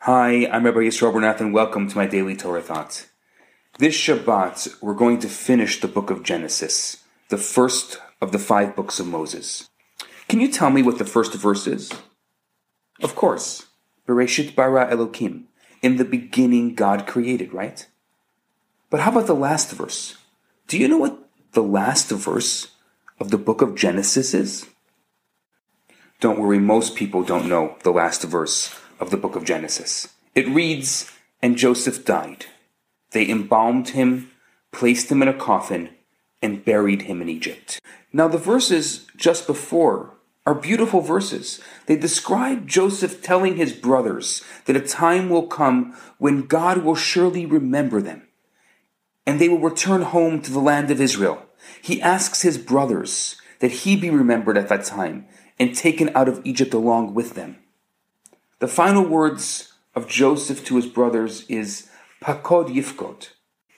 Hi, I'm Rabbi Yisroel Bernath, and welcome to my daily Torah thoughts. This Shabbat, we're going to finish the book of Genesis, the first of the five books of Moses. Can you tell me what the first verse is? Of course, Bereshit bara Elokim. In the beginning, God created, right? But how about the last verse? Do you know what the last verse of the book of Genesis is? Don't worry, most people don't know the last verse of the book of Genesis. It reads, And Joseph died. They embalmed him, placed him in a coffin, and buried him in Egypt. Now, the verses just before are beautiful verses. They describe Joseph telling his brothers that a time will come when God will surely remember them, and they will return home to the land of Israel. He asks his brothers that he be remembered at that time and taken out of Egypt along with them. The final words of Joseph to his brothers is Pakod Yifkot.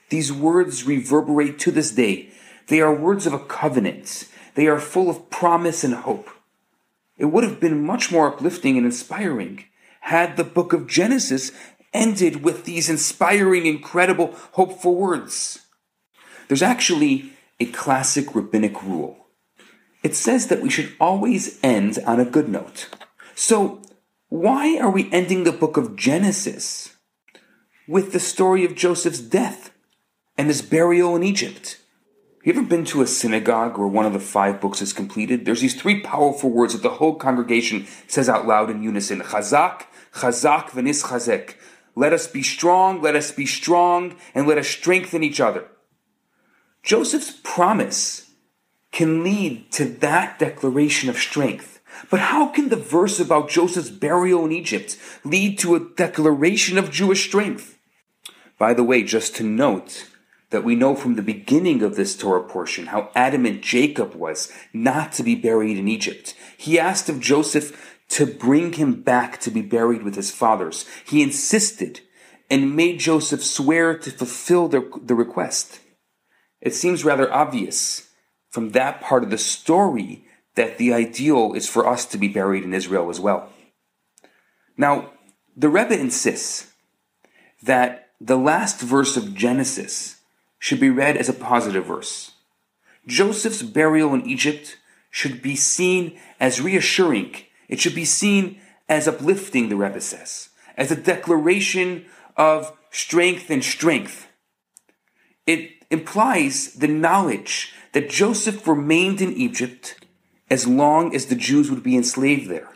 These words reverberate to this day. They are words of a covenant. They are full of promise and hope. It would have been much more uplifting and inspiring had the book of Genesis ended with these inspiring, incredible, hopeful words. There's actually a classic rabbinic rule. It says that we should always end on a good note. So, why are we ending the book of Genesis with the story of Joseph's death and his burial in Egypt? You ever been to a synagogue where one of the five books is completed? There's these three powerful words that the whole congregation says out loud in unison. Chazak, chazak, v'nis chazek. Let us be strong, let us be strong, and let us strengthen each other. Joseph's promise can lead to that declaration of strength. But how can the verse about Joseph's burial in Egypt lead to a declaration of Jewish strength? By the way, just to note that we know from the beginning of this Torah portion how adamant Jacob was not to be buried in Egypt. He asked of Joseph to bring him back to be buried with his fathers. He insisted and made Joseph swear to fulfill the, the request. It seems rather obvious from that part of the story that the ideal is for us to be buried in Israel as well. Now, the Rebbe insists that the last verse of Genesis should be read as a positive verse. Joseph's burial in Egypt should be seen as reassuring. It should be seen as uplifting, the Rebbe says, as a declaration of strength and strength. It implies the knowledge that Joseph remained in Egypt as long as the Jews would be enslaved there.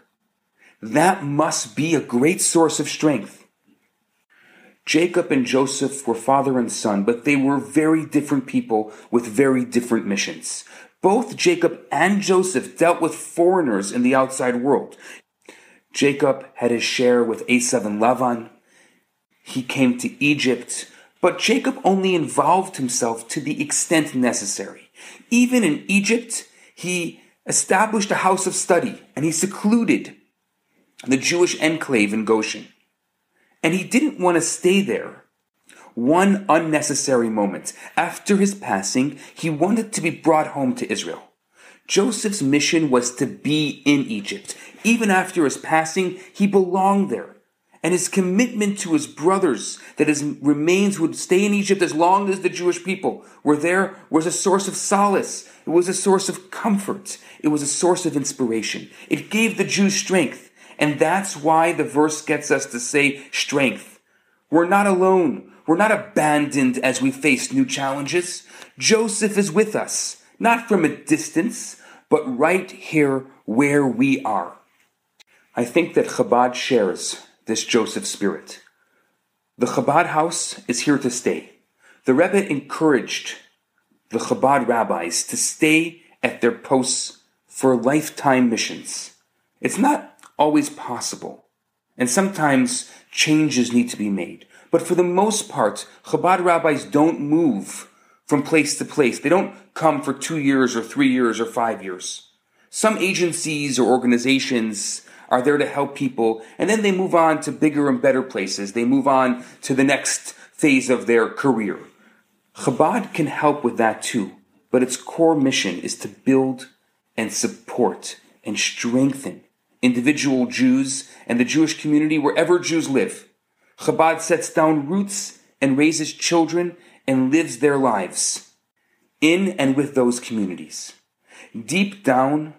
That must be a great source of strength. Jacob and Joseph were father and son, but they were very different people with very different missions. Both Jacob and Joseph dealt with foreigners in the outside world. Jacob had his share with Esav and Lavan. He came to Egypt, but Jacob only involved himself to the extent necessary. Even in Egypt, he established a house of study and he secluded the Jewish enclave in Goshen. And he didn't want to stay there. One unnecessary moment. After his passing, he wanted to be brought home to Israel. Joseph's mission was to be in Egypt. Even after his passing, he belonged there. And his commitment to his brothers that his remains would stay in Egypt as long as the Jewish people were there was a source of solace. It was a source of comfort. It was a source of inspiration. It gave the Jews strength. And that's why the verse gets us to say strength. We're not alone. We're not abandoned as we face new challenges. Joseph is with us, not from a distance, but right here where we are. I think that Chabad shares this Joseph spirit. The Chabad house is here to stay. The Rebbe encouraged the Chabad rabbis to stay at their posts for lifetime missions. It's not always possible, and sometimes changes need to be made. But for the most part, Chabad rabbis don't move from place to place. They don't come for two years or three years or five years. Some agencies or organizations are there to help people, and then they move on to bigger and better places. They move on to the next phase of their career. Chabad can help with that too, but its core mission is to build and support and strengthen individual Jews and the Jewish community wherever Jews live. Chabad sets down roots and raises children and lives their lives in and with those communities. Deep down,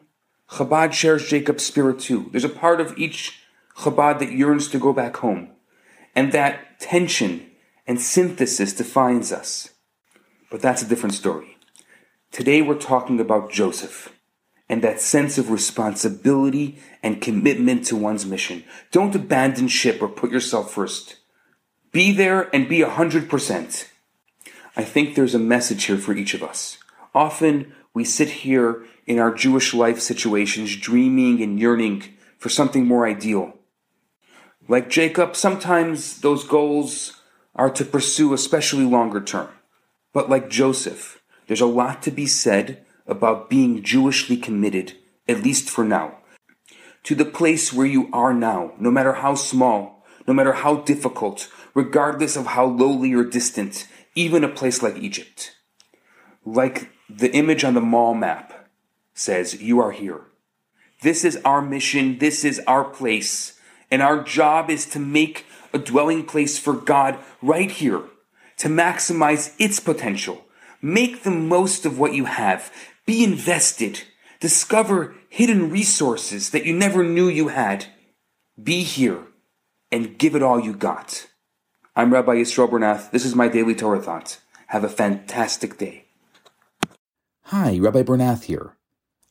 Chabad shares Jacob's spirit too. There's a part of each Chabad that yearns to go back home. And that tension and synthesis defines us. But that's a different story. Today we're talking about Joseph and that sense of responsibility and commitment to one's mission. Don't abandon ship or put yourself first. Be there and be a hundred percent. I think there's a message here for each of us. Often we sit here in our Jewish life situations dreaming and yearning for something more ideal. Like Jacob, sometimes those goals are to pursue especially longer term. But like Joseph, there's a lot to be said about being Jewishly committed, at least for now, to the place where you are now, no matter how small, no matter how difficult, regardless of how lowly or distant, even a place like Egypt. Like the image on the mall map says, you are here. This is our mission. This is our place. And our job is to make a dwelling place for God right here, to maximize its potential. Make the most of what you have. Be invested. Discover hidden resources that you never knew you had. Be here and give it all you got. I'm Rabbi Yisroel Bernath. This is my daily Torah thought. Have a fantastic day. Hi, Rabbi Bernath here.